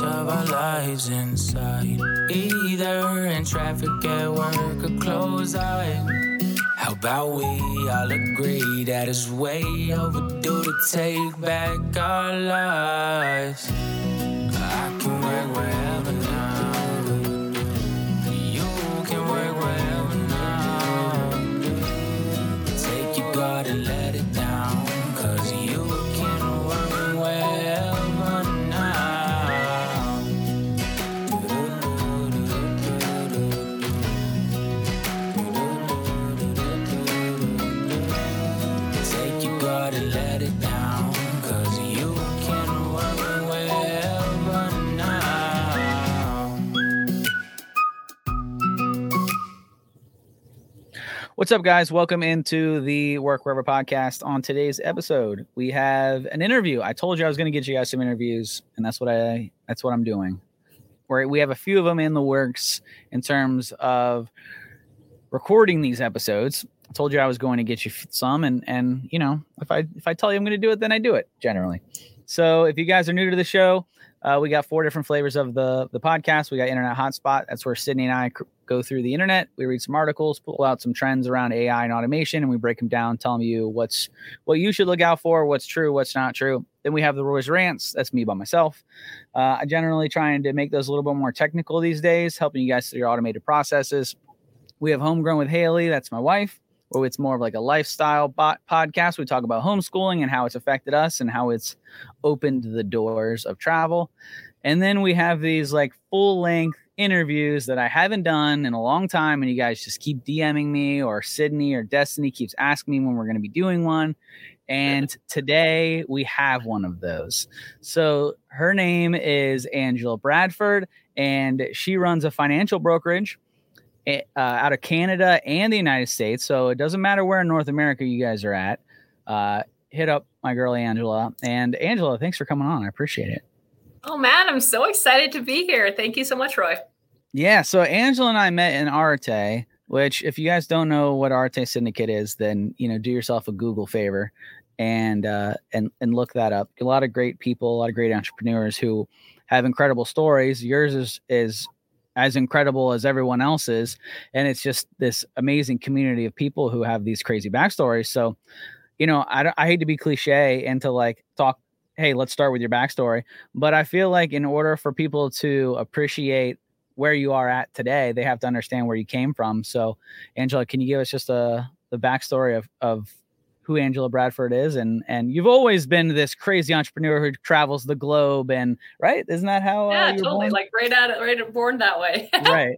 of our lives inside. Either in traffic at work or close eyes. How about we all agree that it's way overdue to take back our lives? I can work wherever What's up, guys? Welcome into the Work Wherever podcast. On today's episode, we have an interview. I told you I was going to get you guys some interviews, and that's what I that's what I'm doing. Where we have a few of them in the works in terms of recording these episodes. I told you I was going to get you some, and and you know if I if I tell you I'm going to do it, then I do it generally. So if you guys are new to the show, uh, we got four different flavors of the the podcast. We got Internet Hotspot. That's where Sydney and I c- go through the internet. We read some articles, pull out some trends around AI and automation, and we break them down, telling you what's what you should look out for, what's true, what's not true. Then we have the Roy's Rants. That's me by myself. Uh, I generally trying to make those a little bit more technical these days, helping you guys through your automated processes. We have Homegrown with Halie. That's my wife. Where it's more of like a lifestyle bot podcast. We talk about homeschooling and how it's affected us and how it's opened the doors of travel. And then we have these like full length interviews that I haven't done in a long time. And you guys just keep DMing me, or Sydney or Destiny keeps asking me when we're going to be doing one. And today we have one of those. So her name is Angela Bradford, and she runs a financial brokerage uh, out of Canada and the United States. So it doesn't matter where in North America you guys are at. Uh, hit up my girl Angela. And Angela, thanks for coming on. I appreciate it. Oh man, I'm so excited to be here. Thank you so much, Roy. Yeah, so Angela and I met in Arete, which if you guys don't know what Arete Syndicate is, then you know do yourself a Google favor and uh, and and look that up. A lot of great people, a lot of great entrepreneurs who have incredible stories. Yours is is as incredible as everyone else's, and it's just this amazing community of people who have these crazy backstories. So, you know, I I hate to be cliche and to like talk. Hey, let's start with your backstory. But I feel like in order for people to appreciate where you are at today, they have to understand where you came from. So, Angela, can you give us just a the backstory of of who Angela Bradford is? And and you've always been this crazy entrepreneur who travels the globe, and right? Isn't that how? Yeah, uh, you were totally. born? Like right out right born that way. right.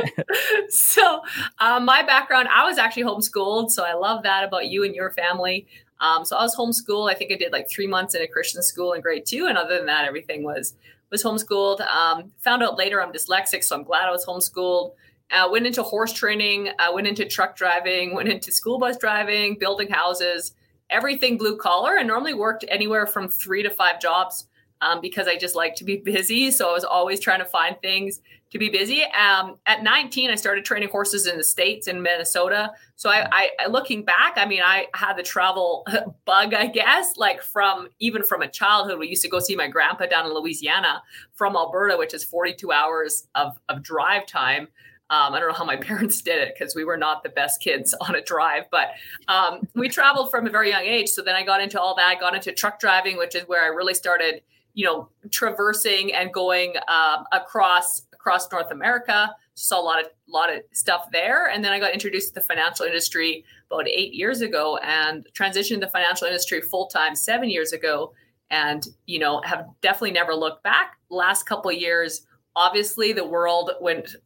so um, my background, I was actually homeschooled. So I love that about you and your family. Um, so I was homeschooled. I think I did like three months in a Christian school in grade two, and other than that, everything was was homeschooled. Um, found out later I'm dyslexic, so I'm glad I was homeschooled. Uh, went into horse training, uh, went into truck driving, went into school bus driving, building houses, everything blue collar, and normally worked anywhere from three to five jobs um, because I just like to be busy. So I was always trying to find things to be busy. Um, at 19, I started training horses in the States in Minnesota. So I, I, looking back, I mean, I had the travel bug, I guess, like from even from a childhood. We used to go see my grandpa down in Louisiana from Alberta, which is 42 hours of, of drive time. Um, I don't know how my parents did it because we were not the best kids on a drive, but um, we traveled from a very young age. So then I got into all that. I got into truck driving, which is where I really started, you know, traversing and going um, across across North America. Saw a lot of lot of stuff there, and then I got introduced to the financial industry about eight years ago, and transitioned to the financial industry full time seven years ago, and you know have definitely never looked back. Last couple years, obviously, the world went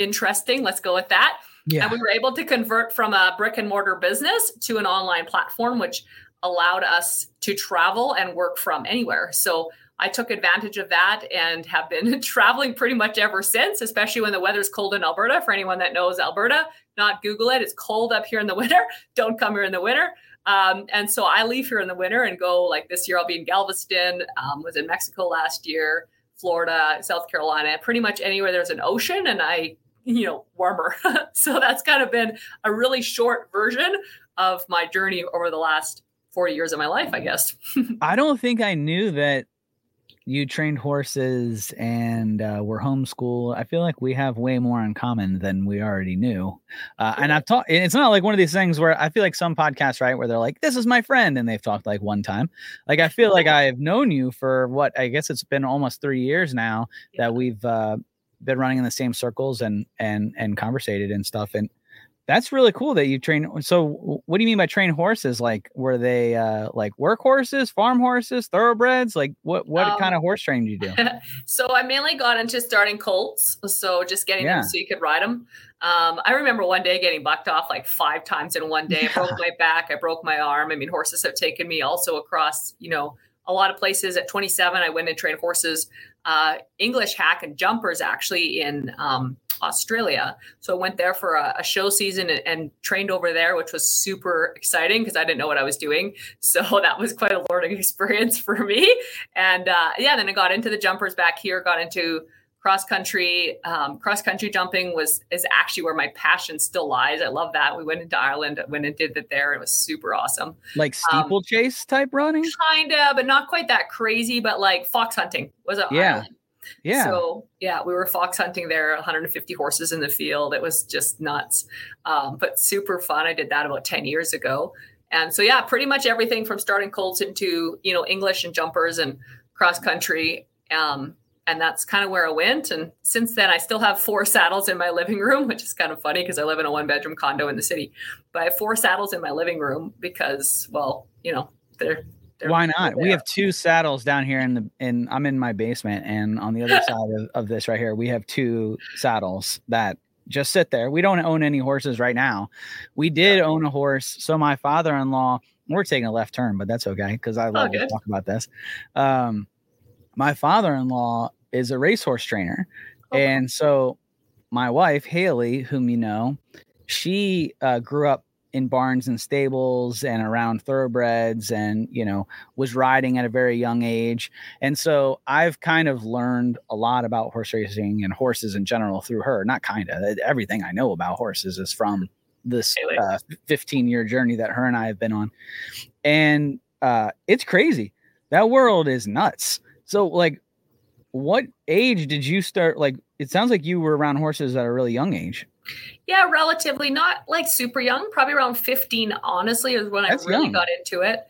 interesting. Let's go with that. Yeah. And we were able to convert from a brick and mortar business to an online platform, which allowed us to travel and work from anywhere. So I took advantage of that and have been traveling pretty much ever since, especially when the weather's cold in Alberta. For anyone that knows Alberta, not Google it. It's cold up here in the winter. Don't come here in the winter. Um, and so I leave here in the winter and go like this year. I'll be in Galveston. Um, was in Mexico last year, Florida, South Carolina, pretty much anywhere there's an ocean, and I, you know, warmer. so that's kind of been a really short version of my journey over the last 40 years of my life, I guess. I don't think I knew that you trained horses and uh, were homeschooled. I feel like we have way more in common than we already knew. Uh, and I've talked. It's not like one of these things where I feel like some podcasts, right, where they're like, "This is my friend," and they've talked like one time. Like I feel like I've known you for what I guess it's been almost three years now yeah. that we've uh, been running in the same circles and and and conversated and stuff. And that's really cool that you train. So, what do you mean by train horses? Like, were they uh, like work horses, farm horses, thoroughbreds? Like, what what um, kind of horse training do you do? so, I mainly got into starting colts. So, just getting yeah. them so you could ride them. Um, I remember one day getting bucked off like five times in one day. I broke my back. I broke my arm. I mean, horses have taken me also across, you know, a lot of places. At 27, I went and trained horses, uh, English hack and jumpers actually in um, Australia. So I went there for a, a show season and, and, trained over there, which was super exciting because I didn't know what I was doing. So that was quite a learning experience for me. And uh, yeah, then I got into the jumpers back here, got into cross country um, cross country jumping was is actually where my passion still lies i love that we went into ireland went and did that there it was super awesome like um, steeplechase um, type running kind of but not quite that crazy but like fox hunting was it yeah ireland. Yeah. So yeah, we were fox hunting there, 150 horses in the field. It was just nuts, um, but super fun. I did that about 10 years ago, and so yeah, pretty much everything from starting colts into you know English and jumpers and cross country. Um, and that's kind of where I went. And since then, I still have four saddles in my living room, which is kind of funny because I live in a one bedroom condo in the city. But I have four saddles in my living room because, well, you know, they're why not? We have two saddles down here in the in I'm in my basement and on the other side of, of this right here, we have two saddles that just sit there. We don't own any horses right now. We did yeah. own a horse. So my father-in-law, we're taking a left turn, but that's okay because I love oh, to talk about this. Um, my father-in-law is a racehorse trainer. Okay. And so my wife, Halie, whom you know, she uh, grew up in barns and stables and around thoroughbreds and you know was riding at a very young age. And so i've kind of learned a lot about horse racing and horses in general through her. Not kind of everything i know about horses is from this uh, 15 year journey that her and i have been on. And uh, it's crazy. That world is nuts so like what age did you start like it sounds like you were around horses at a really young age yeah, relatively not like super young, probably around 15, honestly, is when That's I really young. got into it.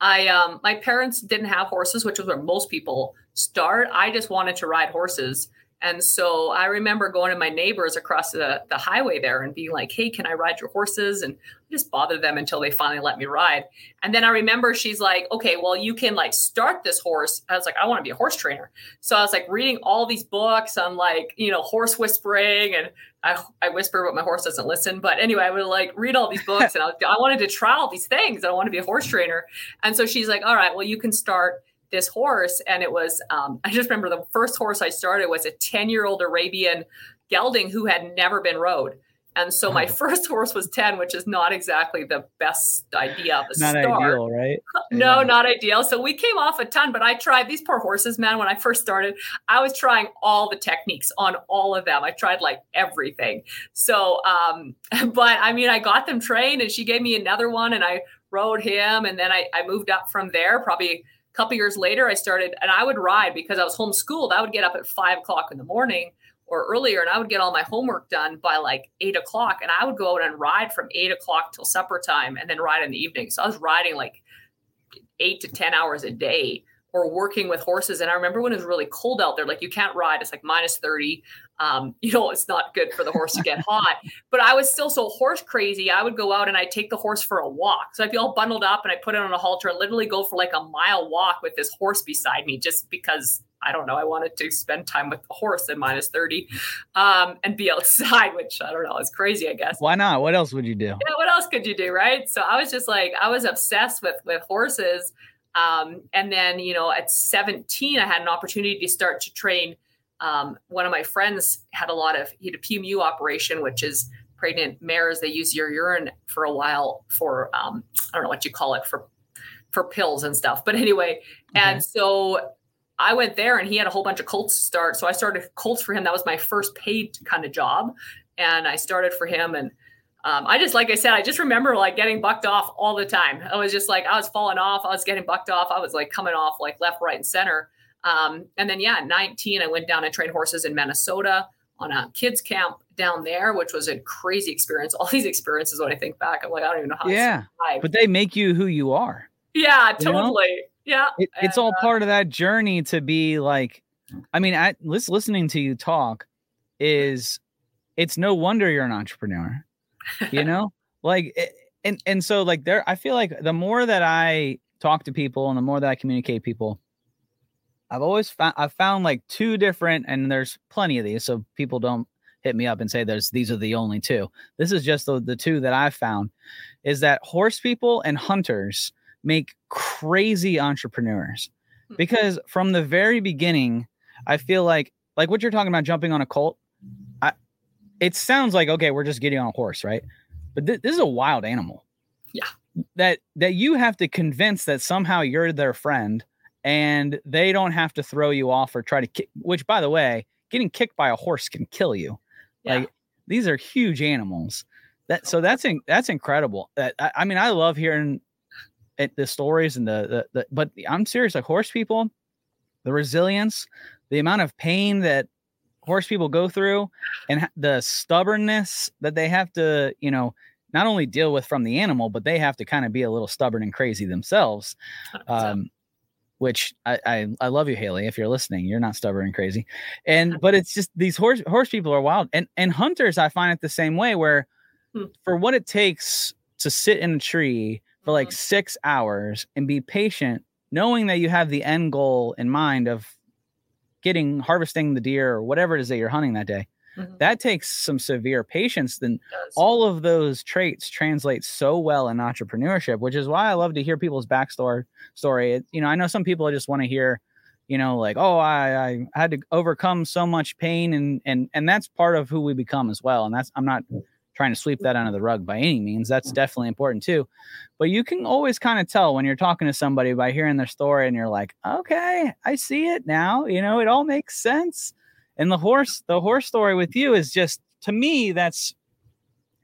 I um my parents didn't have horses, which is where most people start. I just wanted to ride horses. And so I remember going to my neighbors across the, the highway there and being like, hey, can I ride your horses? And just bother them until they finally let me ride. And then I remember she's like, okay, well, you can like start this horse. I was like, I want to be a horse trainer. So I was like reading all these books on like, you know, horse whispering and I, I whisper, but my horse doesn't listen. But anyway, I would like read all these books and I, I wanted to try all these things. I want to be a horse trainer. And so she's like, all right, well, you can start this horse. And it was, um, I just remember the first horse I started was a 10 year old Arabian gelding who had never been rode. And so my first horse was 10, which is not exactly the best idea of a not start. ideal, right? no, yeah. not ideal. So we came off a ton, but I tried these poor horses, man. When I first started, I was trying all the techniques on all of them. I tried like everything. So, um, but I mean, I got them trained and she gave me another one and I rode him. And then I, I moved up from there, probably a couple years later, I started and I would ride because I was homeschooled. I would get up at five o'clock in the morning or earlier and I would get all my homework done by like eight o'clock and I would go out and ride from eight o'clock till supper time and then ride in the evening. So I was riding like eight to 10 hours a day or working with horses. And I remember when it was really cold out there, like you can't ride, it's like minus 30. Um, you know, it's not good for the horse to get hot. But I was still so horse crazy. I would go out and I'd take the horse for a walk. So I'd be all bundled up and I put it on a halter and literally go for like a mile walk with this horse beside me just because I don't know. I wanted to spend time with the horse at minus 30 um, and be outside, which I don't know is crazy, I guess. Why not? What else would you do? Yeah, what else could you do? Right. So I was just like, I was obsessed with with horses. Um, and then, you know, at 17, I had an opportunity to start to train. Um, one of my friends had a lot of, he had a PMU operation, which is pregnant mares. They use your urine for a while for, um, I don't know what you call it, for for pills and stuff. But anyway, okay. and so I went there and he had a whole bunch of Colts to start. So I started Colts for him. That was my first paid kind of job. And I started for him. And um, I just, like I said, I just remember like getting bucked off all the time. I was just like, I was falling off. I was getting bucked off. I was like coming off like left, right, and center. Um, and then yeah, 19, I went down and trained horses in Minnesota on a kids camp down there, which was a crazy experience. All these experiences, when I think back, I'm like, I don't even know how. Yeah, but they make you who you are. Yeah, totally. You know? Yeah, it, it's and, all uh, part of that journey to be like. I mean, I listening to you talk is it's no wonder you're an entrepreneur. You know, like eh, and and so like there, I feel like the more that I talk to people and the more that I communicate people, I've always found I've found like two different, and there's plenty of these, so people don't hit me up and say there's these are the only two. This is just the, the two that I've found is that horse people and hunters make crazy entrepreneurs hmm. because from the very beginning, I feel like like what you're talking about jumping on a colt. I, it sounds like okay, we're just getting on a horse, right? But th- this is a wild animal. Yeah. That that you have to convince that somehow you're their friend and they don't have to throw you off or try to kick which by the way, getting kicked by a horse can kill you. Yeah. Like these are huge animals. That so that's in, that's incredible. That I, I mean, I love hearing it, the stories and the, the the but I'm serious. Like horse people, the resilience, the amount of pain that horse people go through, and the stubbornness that they have to, you know, not only deal with from the animal, but they have to kind of be a little stubborn and crazy themselves. Um, which I, I, I love you, Halie. If you're listening, you're not stubborn and crazy. And but it's just these horse horse people are wild. And and hunters, I find it the same way where hmm. for what it takes to sit in a tree for like mm-hmm. six hours and be patient, knowing that you have the end goal in mind of getting harvesting the deer or whatever it is that you're hunting that day. Mm-hmm. That takes some severe patience. Then all of those traits translate so well in entrepreneurship, which is why I love to hear people's backstory. Story, it, you know, I know some people just want to hear, you know, like, oh, I, I had to overcome so much pain, and and and that's part of who we become as well. And that's I'm not trying to sweep that under the rug by any means. That's definitely important too. But you can always kind of tell when you're talking to somebody by hearing their story, and you're like, okay, I see it now. You know, it all makes sense and the horse the horse story with you is just to me that's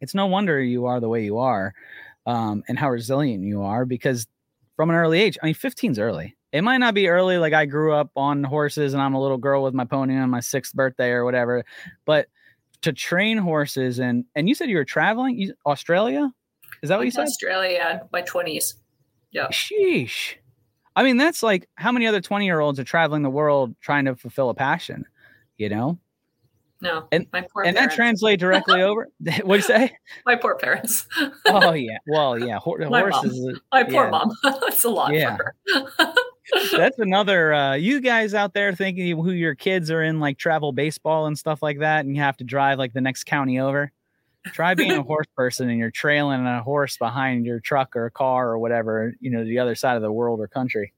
it's no wonder you are the way you are um, and how resilient you are because from an early age i mean 15's early. It might not be early like i grew up on horses and i'm a little girl with my pony on my sixth birthday or whatever but to train horses and and you said you were traveling you, australia? Is that what you said? Australia my 20s yeah. Sheesh. I mean that's like how many other 20 year olds are traveling the world trying to fulfill a passion you know? No, and my poor and parents. that translate directly over. What'd you say? My poor parents. oh yeah, well yeah, Ho- horses. Mom. My poor yeah. mom. That's a lot yeah. That's another. Uh, you guys out there thinking who your kids are in like travel baseball and stuff like that, and you have to drive like the next county over. Try being a horse person and you're trailing a horse behind your truck or a car or whatever, you know, the other side of the world or country.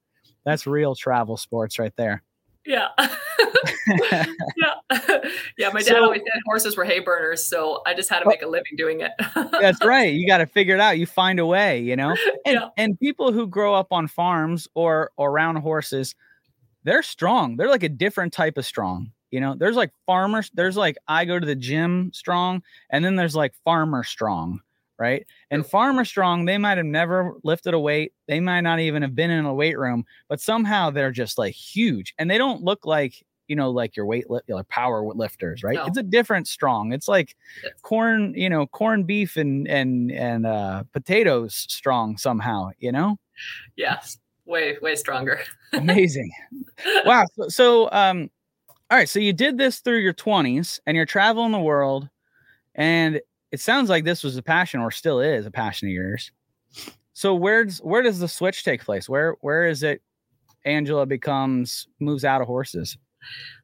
That's real travel sports right there. Yeah. Yeah. yeah. My dad so, always said horses were hay burners. So I just had to make a living doing it. that's right. You got to figure it out. You find a way, you know? And, yeah. and people who grow up on farms or, or around horses, they're strong. They're like a different type of strong. You know, there's like farmers, there's like I go to the gym strong, and then there's like farmer strong right? And Farmer Strong, they might have never lifted a weight. They might not even have been in a weight room, but somehow they're just like huge and they don't look like, you know, like your weight lift, like power lifters, right? No. It's a different strong. It's like yes. corn, you know, corn beef and and and uh potatoes strong somehow, you know? Yes. Way way stronger. Amazing. Wow. So, so um all right, so you did this through your 20s and you're traveling the world and it sounds like this was a passion or still is a passion of yours. So where's where does the switch take place? Where where is it Angela becomes moves out of horses?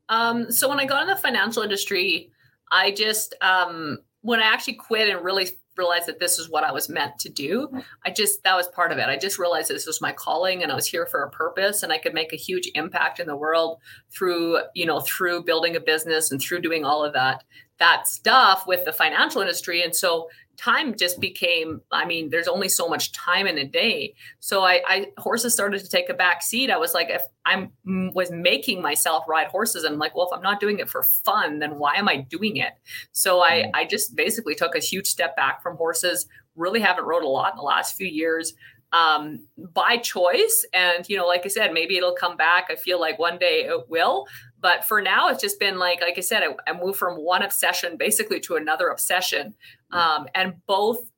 Um, so when I got in the financial industry, I just um, when I actually quit and really realized that this is what I was meant to do. I just that was part of it. I just realized this was my calling and I was here for a purpose and I could make a huge impact in the world through, you know, through building a business and through doing all of that that stuff with the financial industry. And so time just became, I mean, there's only so much time in a day. So I, I horses started to take a back seat. I was like, if I'm was making myself ride horses, and I'm like, well, if I'm not doing it for fun, then why am I doing it? So I, mm. I just basically took a huge step back from horses. Really haven't rode a lot in the last few years. Um, by choice. And, you know, like I said, maybe it'll come back. I feel like one day it will. But for now, it's just been like, like I said, I, I moved from one obsession basically to another obsession. Mm. Um, and both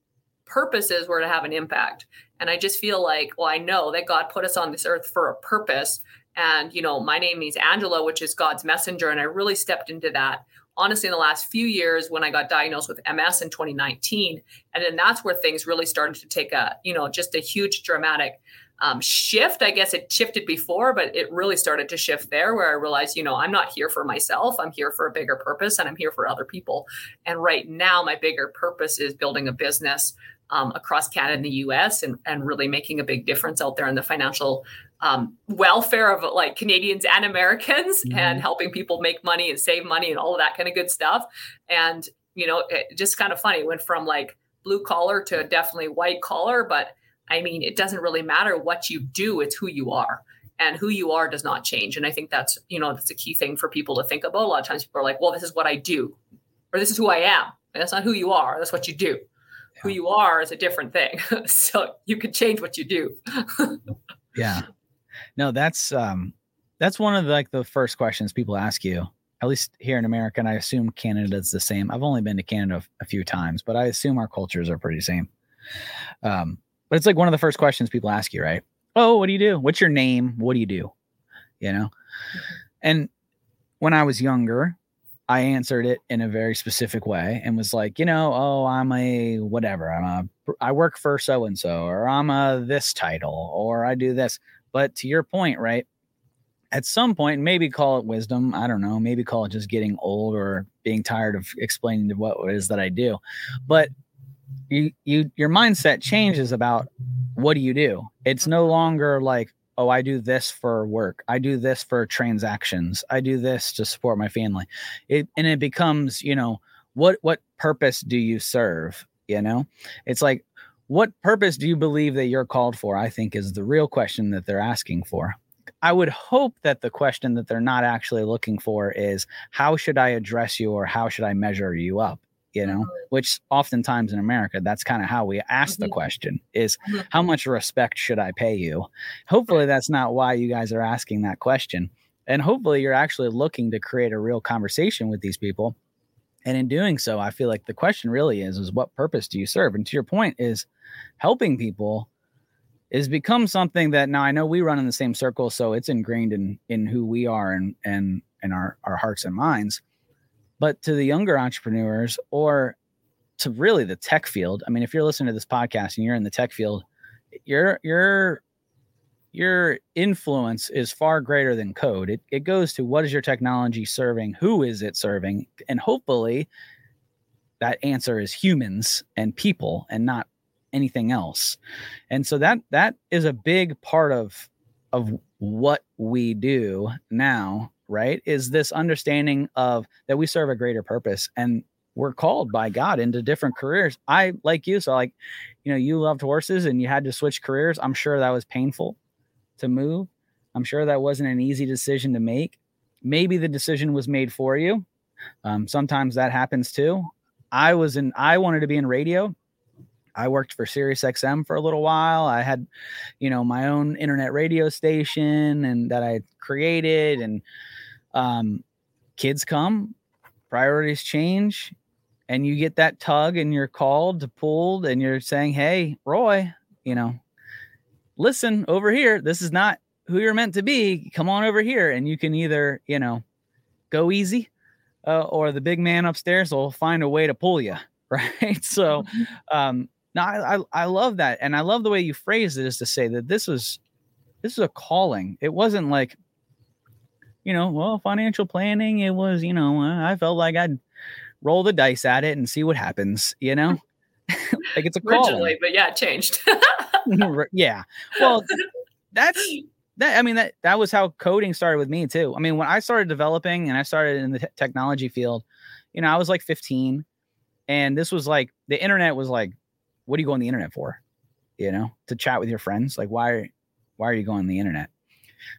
purposes were to have an impact. And I just feel like, well, I know that God put us on this earth for a purpose. And, you know, my name is Angela, which is God's messenger. And I really stepped into that honestly in the last few years when I got diagnosed with MS in 2019. And then that's where things really started to take a, you know, just a huge dramatic um, shift. I guess it shifted before, but it really started to shift there where I realized, you know, I'm not here for myself. I'm here for a bigger purpose and I'm here for other people. And right now, my bigger purpose is building a business um, across Canada and the US and, and really making a big difference out there in the financial um, welfare of like Canadians and Americans mm-hmm. and helping people make money and save money and all of that kind of good stuff. And, you know, it, just kind of funny, went from like blue collar to definitely white collar. But I mean, it doesn't really matter what you do, it's who you are. And who you are does not change. And I think that's, you know, that's a key thing for people to think about. A lot of times people are like, well, this is what I do, or this is who I am. And that's not who you are. That's what you do who you are is a different thing. so you can change what you do. yeah. No, that's um that's one of the, like the first questions people ask you. At least here in America, and I assume Canada's the same. I've only been to Canada a few times, but I assume our cultures are pretty same. Um, but it's like one of the first questions people ask you, right? Oh, what do you do? What's your name? What do you do? You know? Mm-hmm. And when I was younger, I answered it in a very specific way and was like, you know, oh, I'm a whatever. I'm a I work for so and so, or I'm a this title, or I do this. But to your point, right? At some point, maybe call it wisdom. I don't know. Maybe call it just getting old or being tired of explaining what it is that I do. But you you your mindset changes about what do you do? It's no longer like, oh, I do this for work. I do this for transactions. I do this to support my family. It and it becomes, you know, what what purpose do you serve? You know, it's like, what purpose do you believe that you're called for? I think is the real question that they're asking for. I would hope that the question that they're not actually looking for is how should I address you or how should I measure you up? you know mm-hmm. which oftentimes in america that's kind of how we ask mm-hmm. the question is mm-hmm. how much respect should i pay you hopefully that's not why you guys are asking that question and hopefully you're actually looking to create a real conversation with these people and in doing so i feel like the question really is is what purpose do you serve? And to your point is helping people is become something that now i know we run in the same circle so it's ingrained in in who we are and and in our our hearts and minds. But to the younger entrepreneurs or to really the tech field, I mean, if you're listening to this podcast and you're in the tech field, your your your influence is far greater than code. It it goes to what is your technology serving, who is it serving, and hopefully that answer is humans and people and not anything else. And so that that is a big part of of what we do now right is this understanding of that we serve a greater purpose and we're called by god into different careers i like you so like you know you loved horses and you had to switch careers i'm sure that was painful to move. I'm sure that wasn't an easy decision to make. Maybe the decision was made for you. Um, sometimes that happens too. I was in i wanted to be in radio. I worked for Sirius XM for a little while. I had, you know, my own internet radio station and that I created and um, kids come, priorities change, and you get that tug and you're called to pulled and you're saying, Hey, Roy, you know, listen over here. This is not who you're meant to be. Come on over here. And you can either, you know, go easy uh, or the big man upstairs will find a way to pull you. Right. So, mm-hmm. um, no, I, I, I love that. And I love the way you phrased it is to say that this was, this is a calling. It wasn't like, you know, well, financial planning, it was, you know, I felt like I'd roll the dice at it and see what happens, you know? like it's a Originally, but yeah, it changed. yeah. Well, that's that I mean that that was how coding started with me too. I mean, when I started developing and I started in the te- technology field, you know, I was like 15 and this was like the internet was like what do you go on the internet for? You know, to chat with your friends? Like why why are you going on the internet?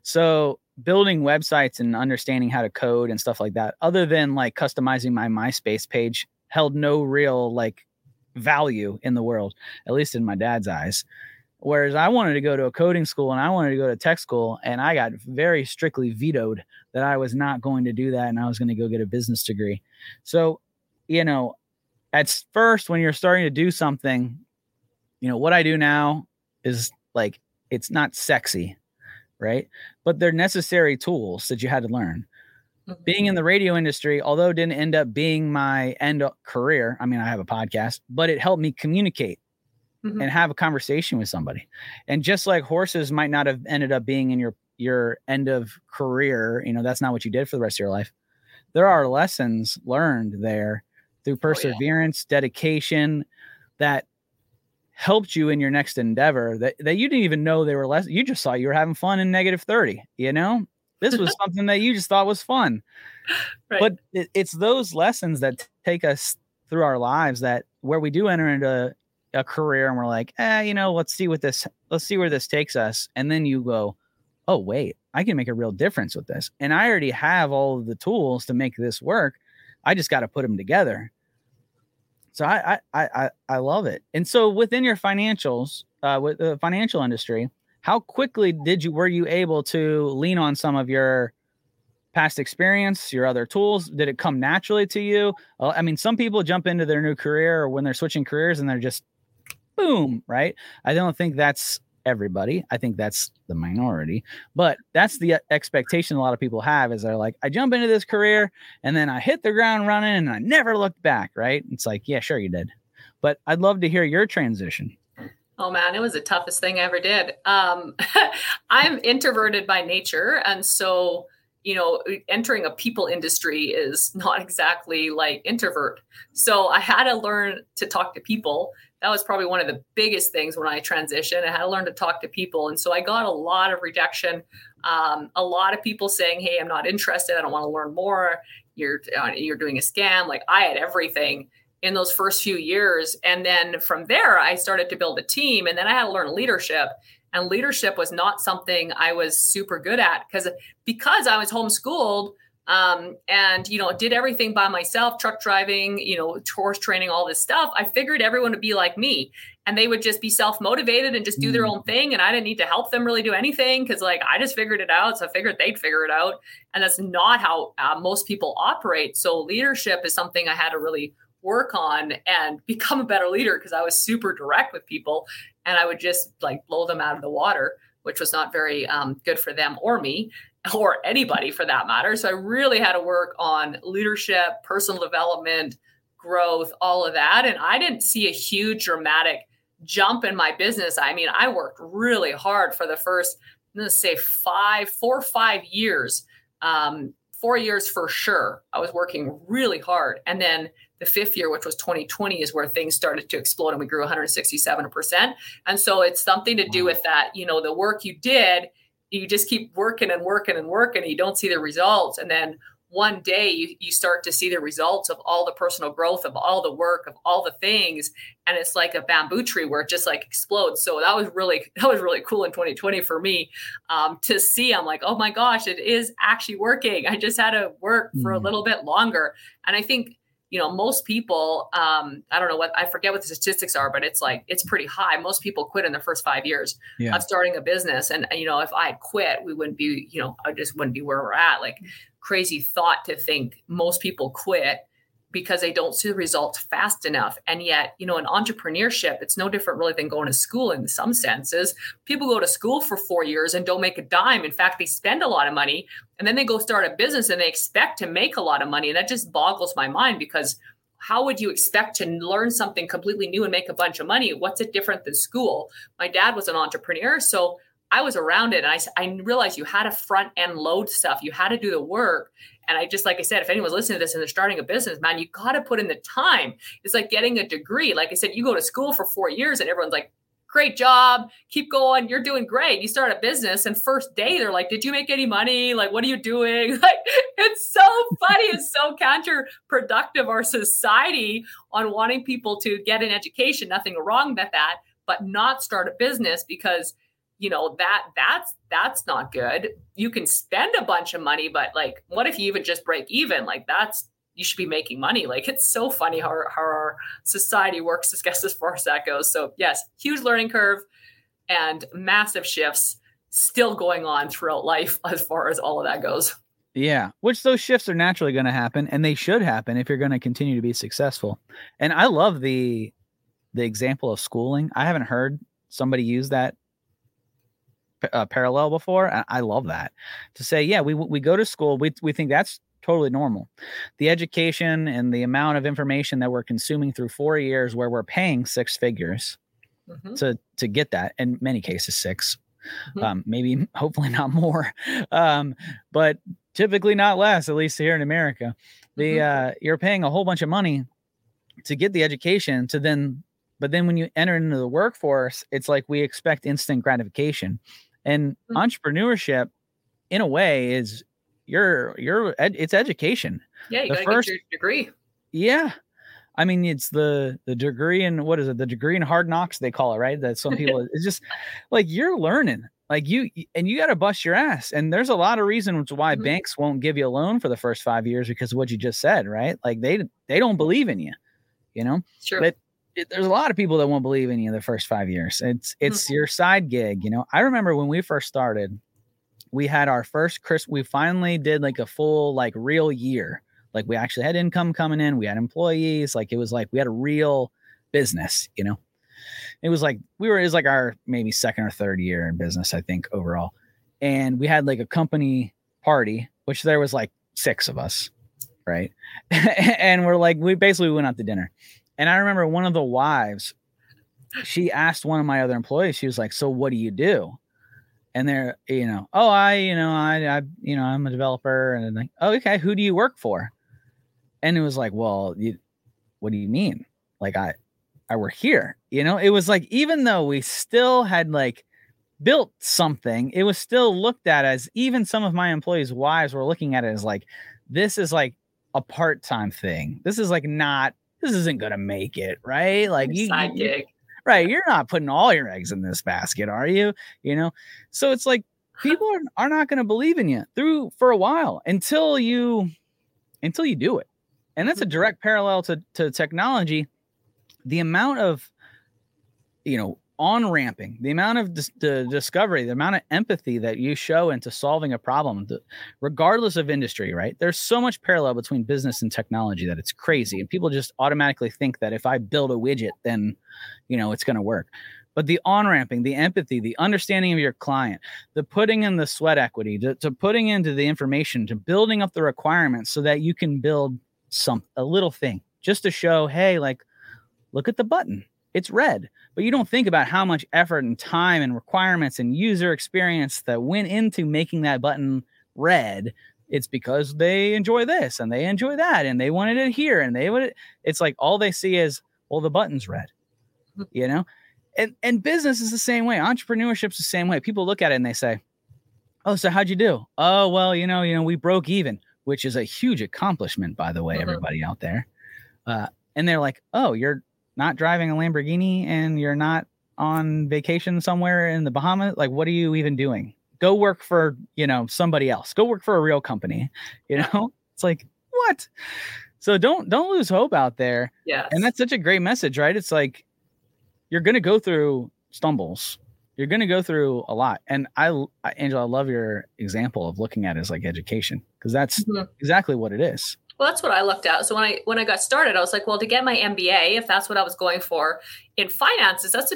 So building websites and understanding how to code and stuff like that, other than like customizing my MySpace page, held no real like value in the world, at least in my dad's eyes. Whereas I wanted to go to a coding school and I wanted to go to tech school, and I got very strictly vetoed that I was not going to do that and I was going to go get a business degree. So, you know, at first, when you're starting to do something, you know, what I do now is like it's not sexy, right? But they're necessary tools that you had to learn. Mm-hmm. Being in the radio industry, although didn't end up being my end career, I mean, I have a podcast, but it helped me communicate mm-hmm. and have a conversation with somebody. And just like horses might not have ended up being in your your end of career, you know, that's not what you did for the rest of your life. There are lessons learned there through perseverance, oh, yeah. dedication that helped you in your next endeavor that, that you didn't even know they were less you just saw you were having fun in negative 30 you know this was something that you just thought was fun right. but it, it's those lessons that take us through our lives that where we do enter into a career and we're like, eh, you know, let's see what this, let's see where this takes us. And then you go, oh, wait, I can make a real difference with this. And I already have all of the tools to make this work. I just got to put them together. So I, I, I, I love it. And so within your financials, uh, with the financial industry, how quickly did you, were you able to lean on some of your past experience, your other tools? Did it come naturally to you? I mean, some people jump into their new career or when they're switching careers and they're just boom, right? I don't think that's everybody. I think that's the minority, but that's the uh, expectation a lot of people have is they're like, I jump into this career and then I hit the ground running and I never looked back, right? It's like, yeah, sure you did. But I'd love to hear your transition. Oh man, it was the toughest thing I ever did. Um, I'm introverted by nature. And so, you know, entering a people industry is not exactly like introvert. So I had to learn to talk to people that was probably one of the biggest things when I transitioned. I had to learn to talk to people. And so I got a lot of rejection. Um, a lot of people saying, Hey, I'm not interested. I don't want to learn more. You're, uh, you're doing a scam. Like I had everything in those first few years. And then from there, I started to build a team and then I had to learn leadership. And leadership was not something I was super good at because because I was homeschooled um, and you know did everything by myself truck driving you know horse training all this stuff i figured everyone would be like me and they would just be self-motivated and just do their mm. own thing and i didn't need to help them really do anything because like i just figured it out so i figured they'd figure it out and that's not how uh, most people operate so leadership is something i had to really work on and become a better leader because i was super direct with people and i would just like blow them out of the water which was not very um, good for them or me or anybody for that matter. So I really had to work on leadership, personal development, growth, all of that. And I didn't see a huge dramatic jump in my business. I mean, I worked really hard for the first, let's say five, four, five years. Um, four years for sure. I was working really hard. And then the fifth year, which was 2020, is where things started to explode and we grew 167%. And so it's something to do with that, you know, the work you did you just keep working and working and working and you don't see the results. And then one day you, you start to see the results of all the personal growth of all the work of all the things and it's like a bamboo tree where it just like explodes. So that was really that was really cool in 2020 for me um, to see. I'm like oh my gosh it is actually working. I just had to work for mm. a little bit longer. And i think you know most people um, i don't know what i forget what the statistics are but it's like it's pretty high. Most people quit in the first five years yeah. of starting a business. And you know if i had quit we wouldn't be you know i just wouldn't be where we're at. Like crazy thought to think most people quit because they don't see the results fast enough. And yet, you know, in entrepreneurship, it's no different really than going to school in some senses. People go to school for four years and don't make a dime. In fact, they spend a lot of money and then they go start a business and they expect to make a lot of money. And that just boggles my mind because how would you expect to learn something completely new and make a bunch of money? What's it different than school? My dad was an entrepreneur. So I was around it and I, I realized you had to front end load stuff. You had to do the work. And I just, like I said, if anyone's listening to this and they're starting a business, man, you got to put in the time. It's like getting a degree. Like I said, you go to school for four years and everyone's like, great job, keep going, you're doing great. You start a business and first day they're like, did you make any money? Like, what are you doing? Like, it's so funny. it's so counterproductive our society on wanting people to get an education. Nothing wrong with that, but not start a business because – you know that that's that's not good you can spend a bunch of money but like what if you even just break even like that's you should be making money like it's so funny how, how our society works as guess as far as that goes so yes huge learning curve and massive shifts still going on throughout life as far as all of that goes. Yeah, which those shifts are naturally going to happen and they should happen if you're going to continue to be successful. And I love the the example of schooling. I haven't heard somebody use that uh, parallel before. I, I love that to say, yeah, we we go to school. We we think that's totally normal. The education and the amount of information that we're consuming through four years, where we're paying six figures mm-hmm. to to get that, in many cases 6 mm-hmm. um, maybe hopefully not more, um, but typically not less. At least here in America, the mm-hmm. uh, you're paying a whole bunch of money to get the education to then but then when you enter into the workforce it's like we expect instant gratification and mm-hmm. entrepreneurship, in a way, is your your ed, it's education. Yeah, you the gotta first, get your degree. Yeah. I mean, it's the the degree in what is it? The degree in hard knocks they call it, right? That some people it's just like you're learning, like you and you got to bust your ass. And there's a lot of reasons why mm-hmm. banks won't give you a loan for the first five years because of what you just said, right? Like they they don't believe in you, you know. Sure. But there's a lot of people that won't believe in you the first five years. It's it's mm-hmm. your side gig, you know. I remember when we first started, we had our first Chris. We finally did like a full like real year. Like we actually had income coming in. We had employees. Like it was like we had a real business, you know. It was like we were. It was like our maybe second or third year in business, I think overall. And we had like a company party, which there was like six of us, right? and we're like we basically went out to dinner and I remember one of the wives, she asked one of my other employees, she was like, So what do you do? And they're, you know, oh, I, you know, I, I, you know, I'm a developer. And like, oh, okay, who do you work for? And it was like, well, you, what do you mean? Like, I, I work here. You know, it was like, even though we still had like built something, it was still looked at as even some of my employees' wives were looking at it as like, this is like a part time thing. This is like not this isn't gonna make it, right? Like you, you, right? You're not putting all your eggs in this basket, are you? You know, so it's like people are, are not gonna believe in you through for a while until you until you do it, and that's a mm-hmm. direct parallel to to technology. The amount of you know on ramping, the amount of dis- the discovery, the amount of empathy that you show into solving a problem, the, regardless of industry, right? There's so much parallel between business and technology that it's crazy. And people just automatically think that if I build a widget, then, you know, it's going to work. But the on ramping, the empathy, the understanding of your client, the putting in the sweat equity, to, to putting into the information, to building up the requirements so that you can build some a little thing just to show, hey, like, look at the button it's red. But you don't think about how much effort and time and requirements and user experience that went into making that button red. It's because they enjoy this and they enjoy that and they wanted it here and they would it's like all they see is well the button's red you know? And and business is the same way. Entrepreneurship's the same way. People look at it and they say oh so how'd you do? Oh well you know you know we broke even which is a huge accomplishment by the way mm-hmm. everybody out there. Uh, and they're like oh you're not driving a Lamborghini and you're not on vacation somewhere in the Bahamas, like what are you even doing? Go work for, you know, somebody else. Go work for a real company. You know? It's like, what? So don't don't lose hope out there. Yeah. And that's such a great message, right? It's like you're going to go through stumbles. You're going to go through a lot. And I Angela, I love your example of looking at it as like education because that's mm-hmm. exactly what it is. Well, that's what I looked at. So when I when I got started, I was like, well, to get my MBA, if that's what I was going for in finances, that's a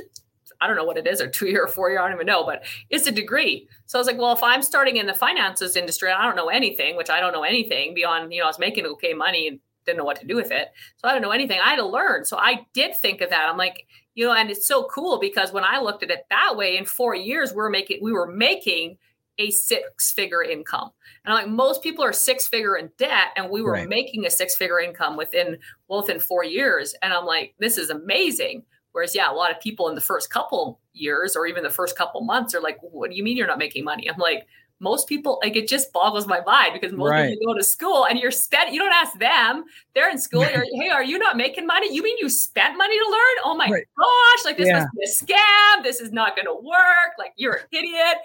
I don't know what it is, or two year or four year, I don't even know, but it's a degree. So I was like, well, if I'm starting in the finances industry, I don't know anything, which I don't know anything beyond, you know, I was making okay money and didn't know what to do with it. So I don't know anything. I had to learn. So I did think of that. I'm like, you know, and it's so cool because when I looked at it that way, in four years, we're making we were making a six figure income. And I'm like, most people are six figure in debt, and we were right. making a six figure income within well, within four years. And I'm like, this is amazing. Whereas, yeah, a lot of people in the first couple years or even the first couple months are like, what do you mean you're not making money? I'm like, most people like it just boggles my mind because most right. people go to school and you're spent you don't ask them they're in school you're, hey are you not making money you mean you spent money to learn oh my right. gosh like this yeah. must be a scam this is not going to work like you're an idiot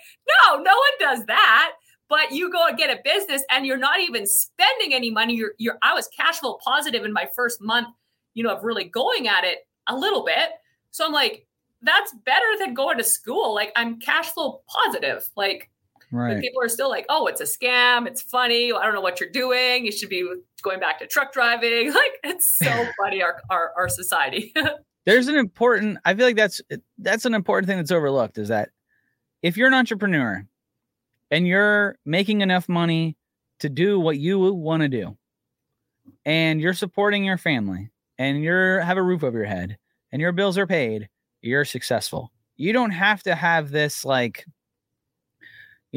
no no one does that but you go and get a business and you're not even spending any money you're you're i was cash flow positive in my first month you know of really going at it a little bit so i'm like that's better than going to school. Like I'm cash flow positive. Like right. people are still like, oh, it's a scam. It's funny. I don't know what you're doing. You should be going back to truck driving. Like it's so funny, our, our, our society. There's an important, I feel like that's, that's an important thing that's overlooked is that if you're an entrepreneur and you're making enough money to do what you want to do and you're supporting your family and you're have a roof over your head and your bills are paid, you're successful. You don't have to have this like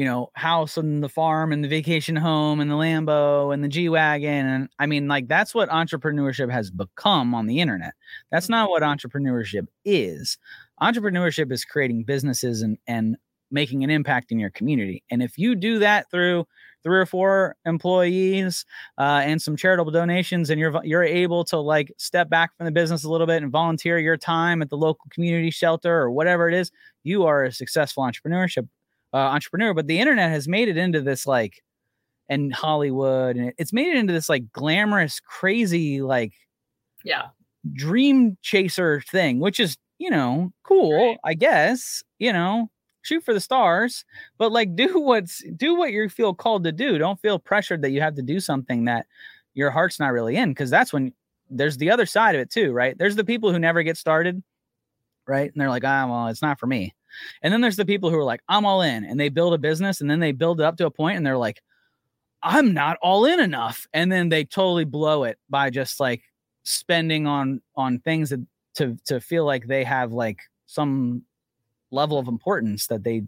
you know, house and the farm and the vacation home and the Lambo and the G Wagon. And I mean, like, that's what entrepreneurship has become on the internet. That's not what Mm-hmm. entrepreneurship is. Entrepreneurship is creating businesses and, and making an impact in your community. And if you do that through three or four employees uh, and some charitable donations, and you're you're able to like step back from the business a little bit and volunteer your time at the local community shelter or whatever it is, you are a successful entrepreneurship uh, entrepreneur. But the internet has made it into this like, and Hollywood, and it's made it into this like glamorous, crazy like yeah. dream chaser thing, which is you know cool, Right. I guess. You know, shoot for the stars, but like do what's do what you feel called to do. Don't feel pressured that you have to do something that your heart's not really in, because that's when there's the other side of it too, right? There's the people who never get started, right? And they're like, ah, well, it's not for me. And then there's the people who are like, I'm all in, and they build a business, and then they build it up to a point, and they're like, I'm not all in enough, and then they totally blow it by just like spending on on things that to to feel like they have like some level of importance that they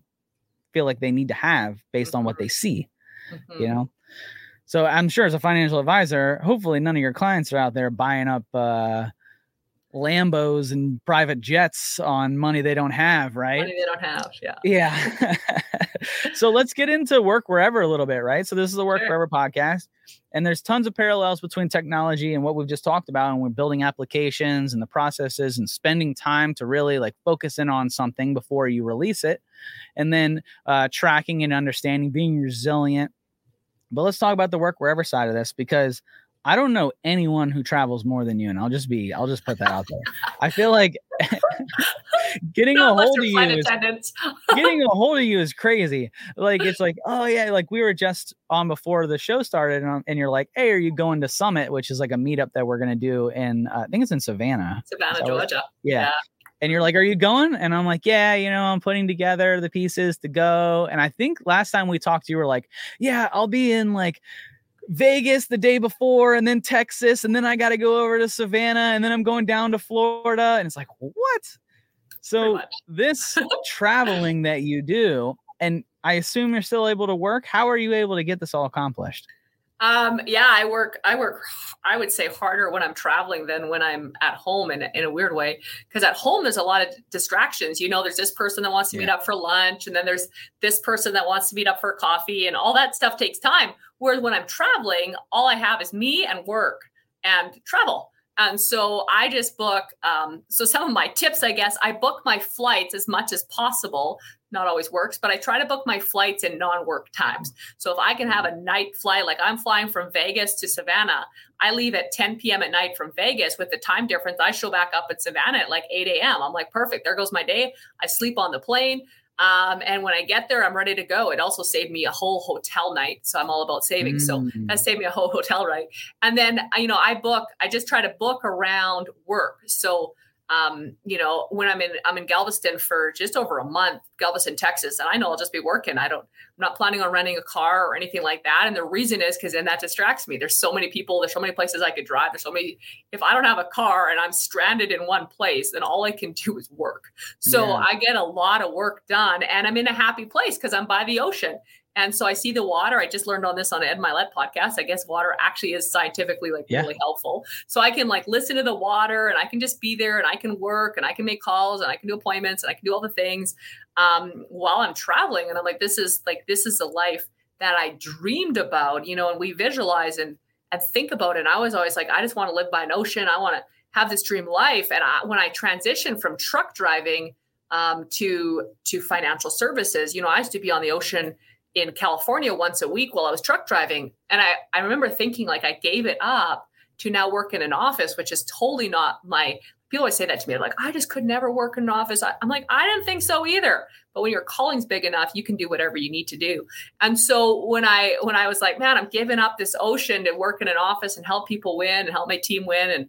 feel like they need to have based on what they see Mhm. you know so i'm sure as a financial advisor hopefully none of your clients are out there buying up uh lambos and private jets on money they don't have right Money they don't have. Yeah. yeah. so let's get into work wherever a little bit, right? So this is the work Sure. wherever podcast, and there's tons of parallels between technology and what we've just talked about, and we're building applications and the processes and spending time to really like focus in on something before you release it, and then uh, tracking and understanding, being resilient. But let's talk about the work wherever side of this because I don't know anyone who travels more than you, and I'll just be I'll just put that out there. I feel like getting a Not hold of you is getting a hold of you is crazy. Like it's like, oh yeah, like we were just on before the show started, and, and you're like, hey, are you going to Summit, which is like a meetup that we're gonna do in, uh, I think it's in Savannah. Savannah, So- Georgia. Yeah. Yeah. And you're like, are you going? And I'm like, yeah, you know, I'm putting together the pieces to go. And I think last time we talked, you were like, yeah, I'll be in like Vegas the day before, and then Texas, and then I got to go over to Savannah, and then I'm going down to Florida. And it's like, what? So this traveling that you do, and I assume you're still able to work. How are you able to get this all accomplished? Um, yeah, I work, I work, I would say harder when I'm traveling than when I'm at home in, in a weird way. Cause at home, there's a lot of distractions. You know, there's this person that wants to meet up for lunch and then there's this person that wants to meet up for coffee and all that stuff takes time. Whereas when I'm traveling, all I have is me and work and travel. And so I just book. Um, so some of my tips, I guess, I book my flights as much as possible. Not always works, but I try to book my flights in non-work times. So if I can have a night flight, like I'm flying from Vegas to Savannah, I leave at 10 p.m. at night from Vegas with the time difference. I show back up at Savannah at like 8 a.m. I'm like, perfect. There goes my day. I sleep on the plane. Um, and when I get there, I'm ready to go. It also saved me a whole hotel night. So I'm all about savings. So Mm. that saved me a whole hotel night. And then, you know, I book, I just try to book around work. So, um, you know, when I'm in, I'm in Galveston for just over a month, Galveston, Texas, and I know I'll just be working. I don't, I'm not planning on renting a car or anything like that. And the reason is because then that distracts me. There's so many people, there's so many places I could drive. There's so many, if I don't have a car and I'm stranded in one place, then all I can do is work. So Yeah. I get a lot of work done and I'm in a happy place because I'm by the ocean. And so I see the water. I just learned on this on Ed Mylett podcast. I guess water actually is scientifically like Yeah. really helpful. So I can like listen to the water and I can just be there and I can work and I can make calls and I can do appointments and I can do all the things um, while I'm traveling. And I'm like, this is like this is the life that I dreamed about, you know, and we visualize and and think about it. And I was always like, I just want to live by an ocean. I want to have this dream life. And I, when I transitioned from truck driving um, to to financial services, you know, I used to be on the ocean in California once a week while I was truck driving. And I, I remember thinking like I gave it up to now work in an office, which is totally not my people always say that to me. Like, I just could never work in an office. I, I'm like, I didn't think so either. But when your calling's big enough, you can do whatever you need to do. And so when I when I was like, man, I'm giving up this ocean to work in an office and help people win and help my team win and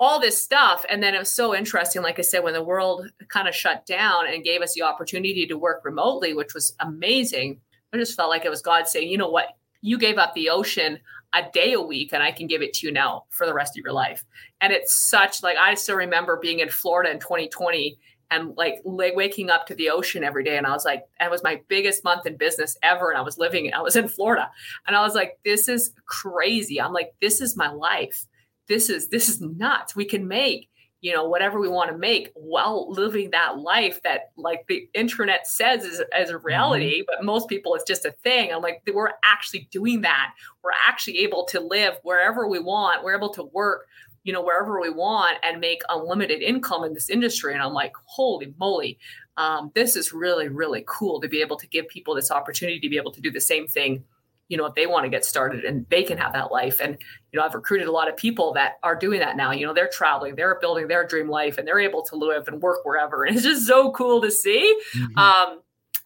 all this stuff. And then it was so interesting, like I said, when the world kind of shut down and gave us the opportunity to work remotely, which was amazing. I just felt like it was God saying, you know what, you gave up the ocean a day a week and I can give it to you now for the rest of your life. And it's such like I still remember being in Florida in 2020 and like waking up to the ocean every day. And I was like, it was my biggest month in business ever. And I was living, I was in Florida. And I was like, this is crazy. I'm like, this is my life. This is this is nuts. We can make you know whatever we want to make while living that life that like the internet says is as a reality mm-hmm. but most people it's just a thing. I'm like we're actually doing that. We're actually able to live wherever we want. We're able to work you know wherever we want and make unlimited income in this industry. And i'm like holy moly. Um, this is really really cool to be able to give people this opportunity to be able to do the same thing you know if they want to get started and they can have that life. And you know i've recruited a lot of people that are doing that now you know they're traveling they're building their dream life and they're able to live and work wherever. And it's just so cool to see. Mm-hmm. um,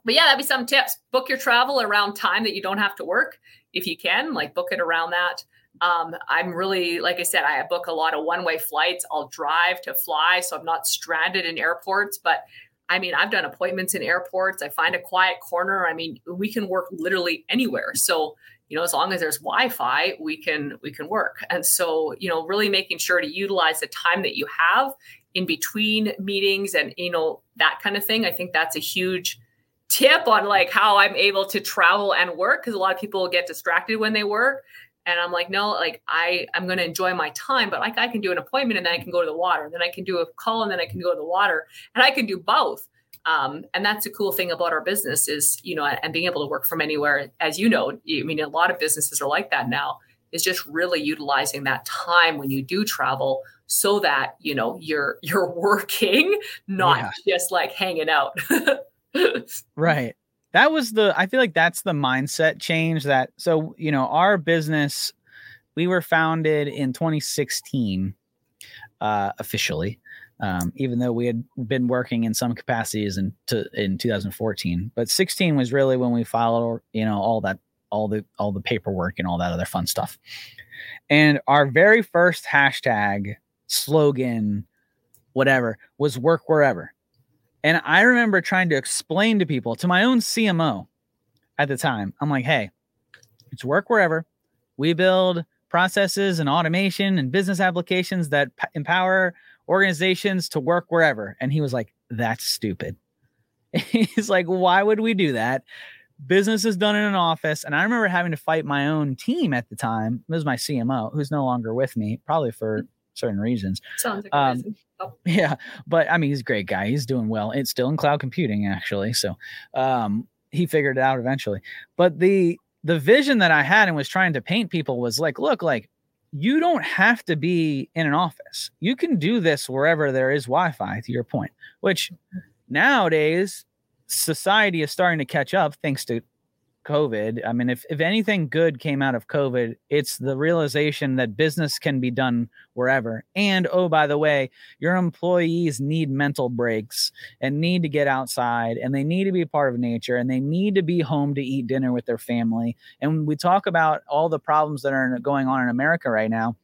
but yeah that'd be some tips. Book your travel around time that you don't have to work if you can like book it around that. Um, i'm really like i said i book a lot of one way flights. I'll drive to fly so i'm not stranded in airports but I mean, I've done appointments in airports. I find a quiet corner. I mean, we can work literally anywhere. So, you know, as long as there's Wi-Fi, we can we can work. And so, you know, really making sure to utilize the time that you have in between meetings and you know that kind of thing. I think that's a huge tip on like how I'm able to travel and work because a lot of people get distracted when they work and i'm like no like i i'm going to enjoy my time but like i can do an appointment and then i can go to the water. Then i can do a call and then i can go to the water. And i can do both. Um, and that's the cool thing about our business is you know and being able to work from anywhere as you know i mean a lot of businesses are like that now is just really utilizing that time when you do travel so that you know you're you're working not yeah. just like hanging out. Right that was the i feel like that's the mindset change that so you know our business we were founded in 2016 uh, officially um, even though we had been working in some capacities in, to, in 2014 but 16 was really when we followed you know all that all the all the paperwork and all that other fun stuff. And our very first hashtag slogan whatever was work wherever and I remember trying to explain to people, to my own CMO at the time, I'm like, hey, it's work wherever. We build processes and automation and business applications that p- empower organizations to work wherever. And he was like, that's stupid. He's like, why would we do that? Business is done in an office. And I remember having to fight my own team at the time. It was my CMO, who's no longer with me, probably for certain reasons. Sounds like um, oh. Yeah, but I mean, he's a great guy. He's doing well. It's still in cloud computing, actually. So um, he figured it out eventually. But the the vision that I had and was trying to paint people was like, look, like you don't have to be in an office. You can do this wherever there is Wi-Fi. To your point, which mm-hmm. nowadays society is starting to catch up thanks to COVID. I mean, if, if anything good came out of COVID, it's the realization that business can be done wherever. And oh, by the way, your employees need mental breaks and need to get outside and they need to be part of nature and they need to be home to eat dinner with their family. And we talk about all the problems that are going on in America right now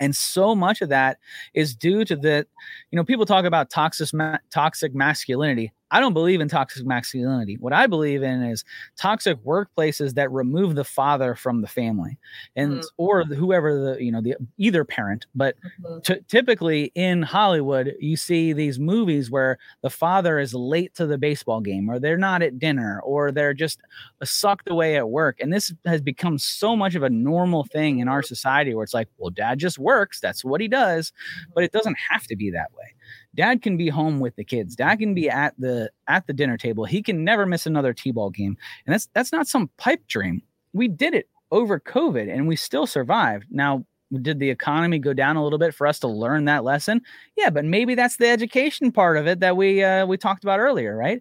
and so much of that is due to the you know people talk about toxic toxic masculinity I don't believe in toxic masculinity. What I believe in is toxic workplaces that remove the father from the family, and mm-hmm. or whoever the you know the either parent. But mm-hmm. t- typically in Hollywood, you see these movies where the father is late to the baseball game, or they're not at dinner, or they're just sucked away at work. And this has become so much of a normal thing in our society, where it's like, well, dad just works. That's what he does, but it doesn't have to be that way dad can be home with the kids. Dad can be at the at the dinner table. He can never miss another t-ball game. And that's that's not some pipe dream. We did it over covid and we still survived. Now did the economy go down a little bit for us to learn that lesson? Yeah but maybe that's the education part of it that we uh, we talked about earlier right?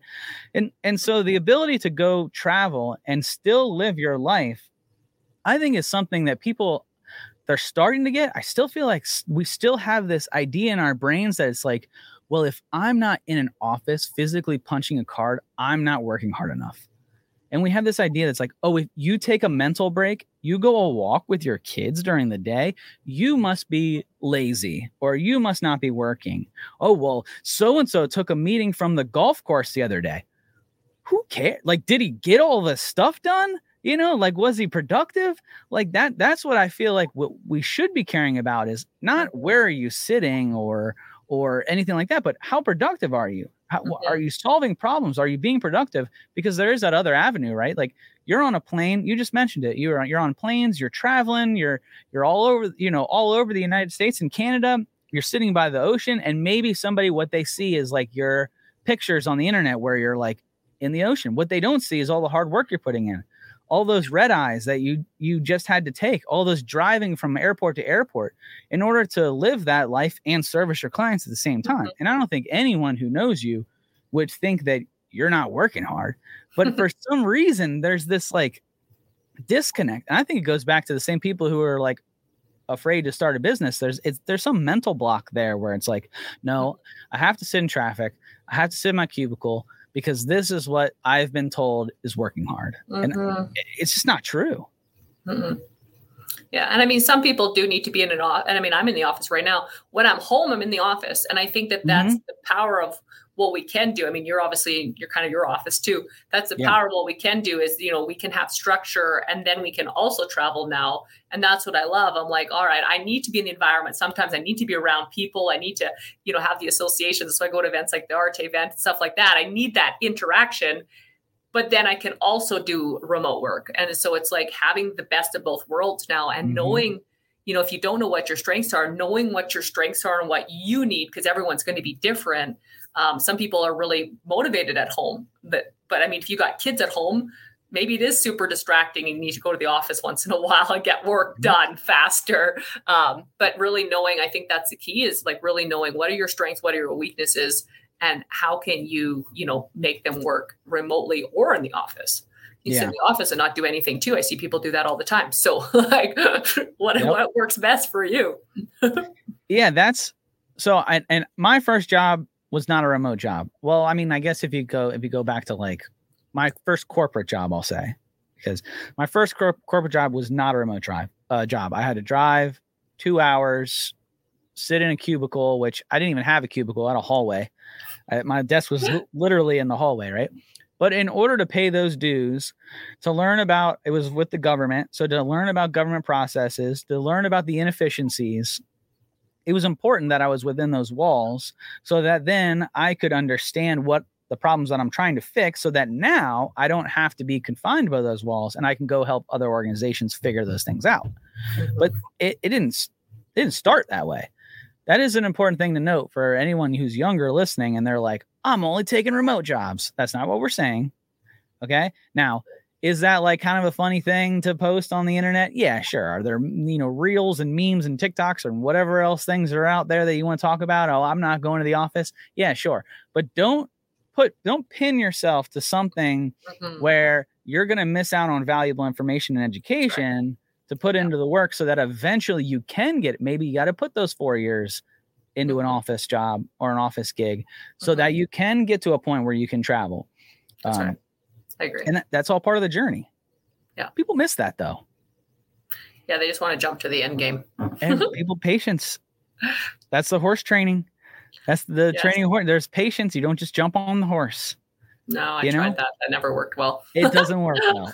And and so the ability to go travel and still live your life i think is something that people they're starting to get, I still feel like we still have this idea in our brains that it's like, well, if I'm not in an office physically punching a card, I'm not working hard enough. And we have this idea that's like, oh, if you take a mental break, you go a walk with your kids during the day, you must be lazy or you must not be working. Oh, well, so and so took a meeting from the golf course the other day. Who cares? Like, did he get all the stuff done? You know, like, was he productive? Like that, that's what I feel like what we should be caring about is not where are you sitting or or anything like that, but how productive are you? How, mm-hmm. Are you solving problems? Are you being productive? Because there is that other avenue, right? Like you're on a plane. You just mentioned it. You're you're on planes. You're traveling. You're you're all over. You know, all over the United States and Canada. You're sitting by the ocean, and maybe somebody what they see is like your pictures on the internet where you're like in the ocean. What they don't see is all the hard work you're putting in all those red eyes that you you just had to take all those driving from airport to airport in order to live that life and service your clients at the same time. Mm-hmm. and i don't think anyone who knows you would think that you're not working hard but for some reason there's this like disconnect. And i think it goes back to the same people who are like afraid to start a business. There's it's there's some mental block there where it's like no mm-hmm. i have to sit in traffic. I have to sit in my cubicle because this is what I've been told is working hard. Mm-hmm. And it's just not true. Mm-hmm. Yeah. And I mean, some people do need to be in an office. And I mean, I'm in the office right now. When I'm home, I'm in the office. And I think that that's mm-hmm. the power of what we can do. I mean, you're obviously you're kind of your office too. That's the yeah. power of what we can do is you know we can have structure and then we can also travel now. And that's what I love. I'm like, all right, I need to be in the environment. Sometimes I need to be around people. I need to you know have the associations. So I go to events like the Arete event and stuff like that. I need that interaction. But then I can also do remote work. And so it's like having the best of both worlds now and mm-hmm. knowing you know, if you don't know what your strengths are, knowing what your strengths are and what you need, because everyone's going to be different, um, some people are really motivated at home, but but I mean, if you got kids at home, maybe it is super distracting and you need to go to the office once in a while and get work mm-hmm. done faster. Um, but really knowing, I think that's the key is like really knowing what are your strengths, what are your weaknesses, and how can you, you know, make them work remotely or in the office. You yeah. sit in the office and not do anything too. I see people do that all the time. So like what, yep. what works best for you? yeah, that's so I, and my first job was not a remote job. Well, I mean, I guess if you go if you go back to like my first corporate job, I'll say because my first cor- corporate job was not a remote drive uh, job. I had to drive two hours, sit in a cubicle, which I didn't even have a cubicle. I had a hallway. I, my desk was literally in the hallway, right? But in order to pay those dues, to learn about it was with the government. So to learn about government processes, to learn about the inefficiencies, it was important that I was within those walls so that then I could understand what the problems that I'm trying to fix so that now I don't have to be confined by those walls and I can go help other organizations figure those things out. But it, it didn't it didn't start that way. That is an important thing to note for anyone who's younger listening and they're like, I'm only taking remote jobs. That's not what we're saying. Okay. Now, is that like kind of a funny thing to post on the internet? Yeah, sure. Are there you know reels and memes and TikToks and whatever else things are out there that you want to talk about? Oh, I'm not going to the office. Yeah, sure. But don't put don't pin yourself to something mm-hmm. where you're going to miss out on valuable information and education right. to put yeah. into the work so that eventually you can get maybe you got to put those 4 years into an mm-hmm. office job or an office gig so mm-hmm. that you can get to a point where you can travel. That's um, right I agree. And that's all part of the journey. Yeah. People miss that though. Yeah, they just want to jump to the end game. and people patience. That's the horse training. That's the yes. training horse. There's patience. You don't just jump on the horse. No, I you tried know? that. That never worked well. it doesn't work well.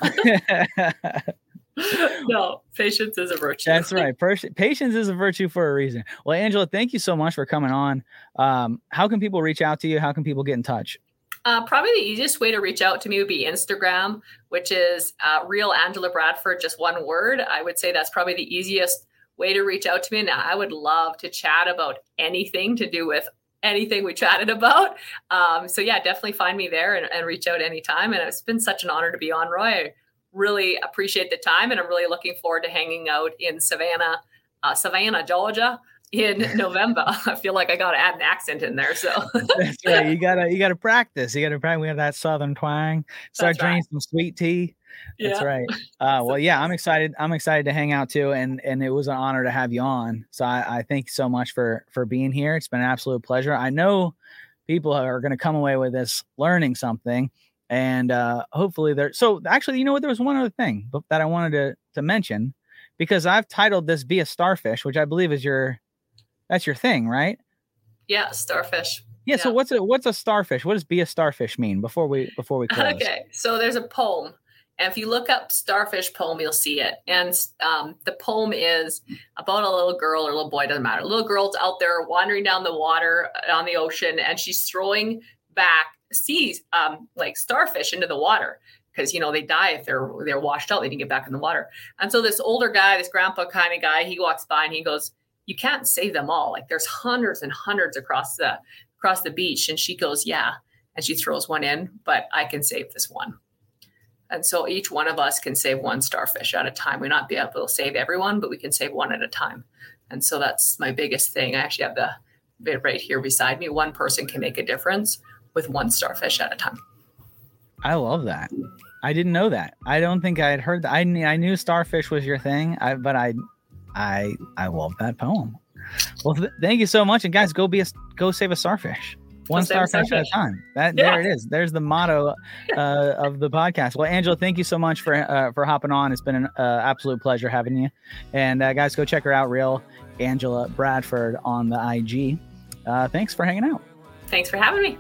no, patience is a virtue. That's right. Patience is a virtue for a reason. Well, Angela, thank you so much for coming on. Um, how can people reach out to you? How can people get in touch? Uh, probably the easiest way to reach out to me would be Instagram, which is uh, real Angela Bradford, just one word. I would say that's probably the easiest way to reach out to me. And I would love to chat about anything to do with anything we chatted about. Um, so yeah, definitely find me there and, and, reach out anytime. And it's been such an honor to be on, Roy. I really appreciate the time, and I'm really looking forward to hanging out in Savannah, uh, Savannah, Georgia, in November. I feel like I got to add an accent in there. So that's right. You gotta you gotta practice. You gotta practice. We have that southern twang. Start That's drinking right. some sweet tea. That's yeah. right. Uh, well, yeah, I'm excited. I'm excited to hang out too, and and it was an honor to have you on. So I, I thank you so much for for being here. It's been an absolute pleasure. I know people are going to come away with this learning something, and uh, hopefully they're. So actually, you know what? There was one other thing that I wanted to to mention because I've titled this "Be a Starfish," which I believe is your that's your thing, right? Yeah, starfish. Yeah. So what's a what's a starfish? What does "be a starfish" mean? Before we before we close. Okay, so there's a poem, and if you look up starfish poem, you'll see it. And um, the poem is about a little girl or little boy, doesn't matter. A little girl's out there wandering down the water uh, on the ocean, and she's throwing back seas um, like starfish into the water because you know they die if they're they're washed out. They didn't get back in the water. And so this older guy, this grandpa kind of guy, he walks by and he goes, "You can't save them all. Like there's hundreds and hundreds across the across the beach." And she goes, "Yeah." and she throws one in, but I can save this one. And so each one of us can save one starfish at a time. We not be able to save everyone, but we can save one at a time. And so that's my biggest thing. I actually have the bit right here beside me. One person can make a difference with one starfish at a time. I love that. I didn't know that. I don't think I had heard that. I knew, I knew starfish was your thing, I, but I, I, I love that poem. Well, th- thank you so much, and guys, go be a go save a starfish. One starfish at a time. That Yeah. there it is. There's the motto uh, of the podcast. Well, Angela, thank you so much for uh, for hopping on. It's been an uh, absolute pleasure having you. And uh, guys, go check her out, real Angela Bradford on the IG. Uh, thanks for hanging out. Thanks for having me.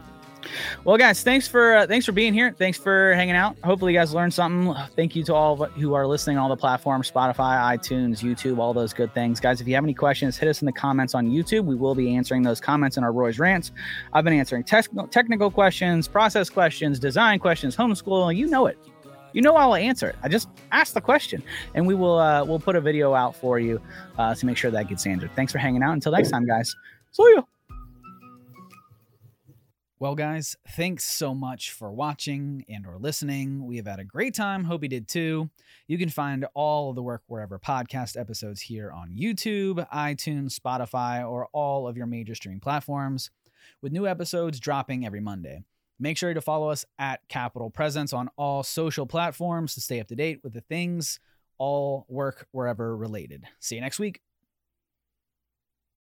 Well, guys, thanks for uh, thanks for being here. Thanks for hanging out. Hopefully, you guys learned something. Thank you to all who are listening on all the platforms: Spotify, iTunes, YouTube, all those good things. Guys, if you have any questions, hit us in the comments on YouTube. We will be answering those comments in our Roy's rants. I've been answering technical technical questions, process questions, design questions, homeschool. You know it. You know I'll answer it. I just ask the question, and we will uh, we'll put a video out for you uh, to make sure that gets answered. Thanks for hanging out. Until next time, guys. See you. Well, guys, thanks so much for watching and or listening. We have had a great time. Hope you did too. You can find all of the Work Wherever podcast episodes here on YouTube, iTunes, Spotify, or all of your major streaming platforms, with new episodes dropping every Monday. Make sure to follow us at Capital Presence on all social platforms to stay up to date with the things all work wherever related. See you next week.